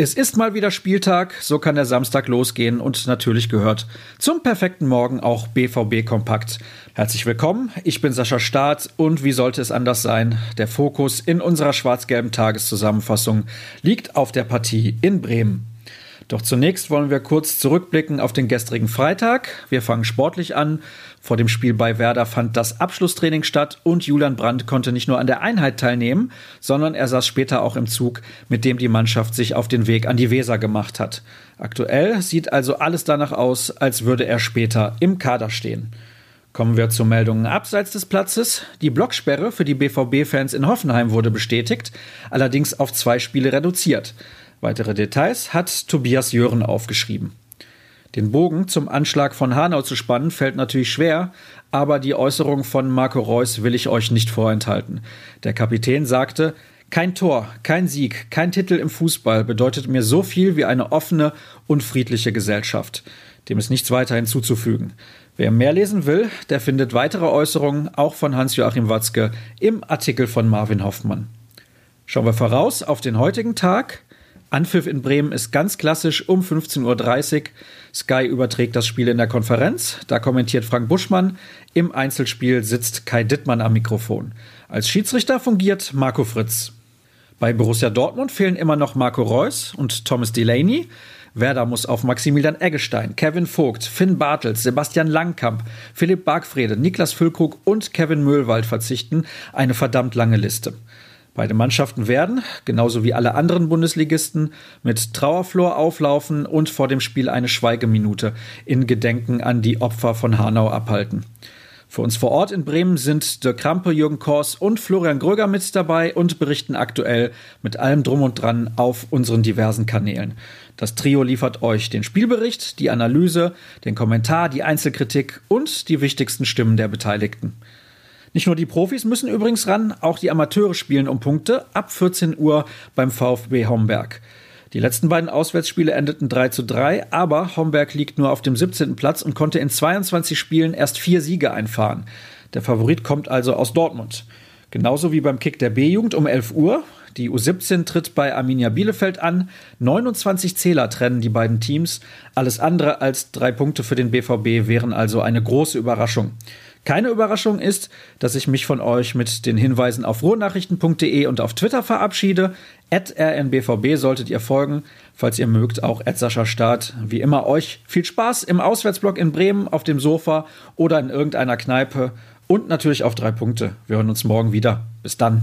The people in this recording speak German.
Es ist mal wieder Spieltag, so kann der Samstag losgehen und natürlich gehört zum perfekten Morgen auch BVB Kompakt. Herzlich willkommen, ich bin Sascha Staat und wie sollte es anders sein? Der Fokus in unserer schwarz-gelben Tageszusammenfassung liegt auf der Partie in Bremen. Doch zunächst wollen wir kurz zurückblicken auf den gestrigen Freitag. Wir fangen sportlich an. Vor dem Spiel bei Werder fand das Abschlusstraining statt und Julian Brandt konnte nicht nur an der Einheit teilnehmen, sondern er saß später auch im Zug, mit dem die Mannschaft sich auf den Weg an die Weser gemacht hat. Aktuell sieht also alles danach aus, als würde er später im Kader stehen. Kommen wir zu Meldungen abseits des Platzes. Die Blocksperre für die BVB-Fans in Hoffenheim wurde bestätigt, allerdings auf zwei Spiele reduziert. Weitere Details hat Tobias Jören aufgeschrieben. Den Bogen zum Anschlag von Hanau zu spannen fällt natürlich schwer, aber die Äußerung von Marco Reus will ich euch nicht vorenthalten. Der Kapitän sagte, kein Tor, kein Sieg, kein Titel im Fußball bedeutet mir so viel wie eine offene und friedliche Gesellschaft. Dem ist nichts weiter hinzuzufügen. Wer mehr lesen will, der findet weitere Äußerungen auch von Hans-Joachim Watzke im Artikel von Marvin Hoffmann. Schauen wir voraus auf den heutigen Tag. Anpfiff in Bremen ist ganz klassisch um 15.30 Uhr. Sky überträgt das Spiel in der Konferenz. Da kommentiert Frank Buschmann. Im Einzelspiel sitzt Kai Dittmann am Mikrofon. Als Schiedsrichter fungiert Marco Fritz. Bei Borussia Dortmund fehlen immer noch Marco Reus und Thomas Delaney. Werder muss auf Maximilian Eggestein, Kevin Vogt, Finn Bartels, Sebastian Langkamp, Philipp Bargfrede, Niklas Füllkrug und Kevin Möhlwald verzichten. Eine verdammt lange Liste. Beide Mannschaften werden, genauso wie alle anderen Bundesligisten, mit Trauerflor auflaufen und vor dem Spiel eine Schweigeminute in Gedenken an die Opfer von Hanau abhalten. Für uns vor Ort in Bremen sind Dirk Krampe, Jürgen Kors und Florian Gröger mit dabei und berichten aktuell mit allem Drum und Dran auf unseren diversen Kanälen. Das Trio liefert euch den Spielbericht, die Analyse, den Kommentar, die Einzelkritik und die wichtigsten Stimmen der Beteiligten. Nicht nur die Profis müssen übrigens ran, auch die Amateure spielen um Punkte ab 14 Uhr beim VfB Homberg. Die letzten beiden Auswärtsspiele endeten 3 zu 3, aber Homberg liegt nur auf dem 17. Platz und konnte in 22 Spielen erst vier Siege einfahren. Der Favorit kommt also aus Dortmund. Genauso wie beim Kick der B-Jugend um 11 Uhr. Die U17 tritt bei Arminia Bielefeld an. 29 Zähler trennen die beiden Teams. Alles andere als drei Punkte für den BVB wären also eine große Überraschung. Keine Überraschung ist, dass ich mich von euch mit den Hinweisen auf ruhrnachrichten.de und auf Twitter verabschiede. At rnbvb solltet ihr folgen, falls ihr mögt, auch at Sascha Staat. Wie immer euch viel Spaß im Auswärtsblock in Bremen, auf dem Sofa oder in irgendeiner Kneipe und natürlich auf drei Punkte. Wir hören uns morgen wieder. Bis dann.